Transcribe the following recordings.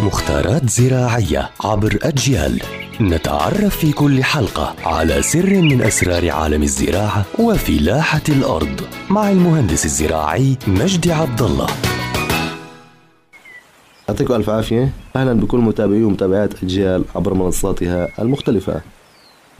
مختارات زراعية عبر أجيال. نتعرف في كل حلقة على سر من أسرار عالم الزراعة وفلاحة الأرض مع المهندس الزراعي مجدي عبد الله يعطيكم ألف عافية. أهلا بكل متابعي ومتابعات أجيال عبر منصاتها المختلفة.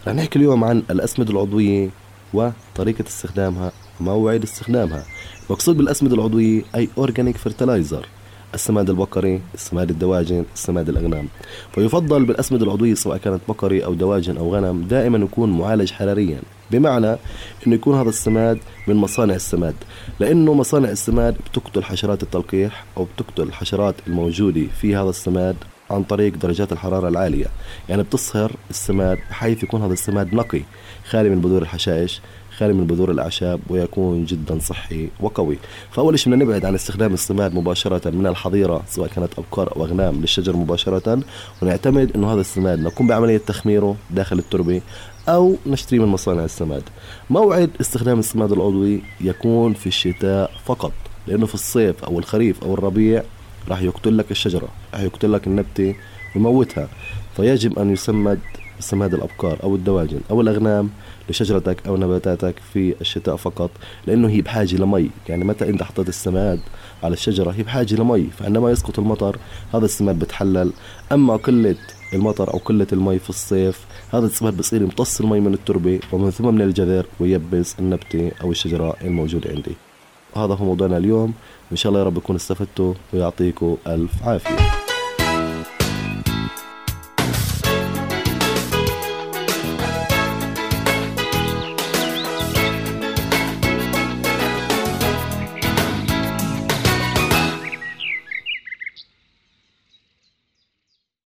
رح نحكي اليوم عن الأسمدة العضوية وطريقة استخدامها وموعد استخدامها. مقصود بالأسمدة العضوية أي organic fertilizer السماد البقري السماد الدواجن السماد الأغنام. فيفضل بالأسمدة العضوية سواء كانت بقري أو دواجن أو غنم دائما يكون معالج حراريا. بمعنى أنه يكون هذا السماد من مصانع السماد. لأنه مصانع السماد بتقتل حشرات التلقيح أو بتقتل الحشرات الموجودة في هذا السماد عن طريق درجات الحرارة العالية. يعني بتصهر السماد بحيث يكون هذا السماد نقي خالي من بذور الحشائش. خالي من بذور الأعشاب ويكون جدا صحي وقوي. فأول شيء بدنا نبعد عن استخدام السماد مباشرة من الحظيرة سواء كانت أبقار أو أغنام للشجر مباشرة ونعتمد أنه هذا السماد نقوم بعملية تخميره داخل التربة أو نشتري من مصانع السماد موعد استخدام السماد العضوي يكون في الشتاء فقط لأنه في الصيف أو الخريف أو الربيع راح يقتل لك الشجرة راح يقتل لك النبتة ويموتها. فيجب أن يسمد سماد الأبقار أو الدواجن أو الأغنام لشجرتك أو نباتاتك في الشتاء فقط لأنه هي بحاجة لمي. يعني متى أنت حطيت السماد على الشجرة هي بحاجة لمي فعندما يسقط المطر هذا السماد بتحلل. أما قلة المطر أو قلة المي في الصيف هذا السماد بصير يمتص المي من التربة ومن ثم من الجذر ويبس النبتة أو الشجرة الموجودة عندي. هذا هو موضوعنا اليوم. إن شاء الله يا رب تكونوا استفدتوا ويعطيكم ألف عافية.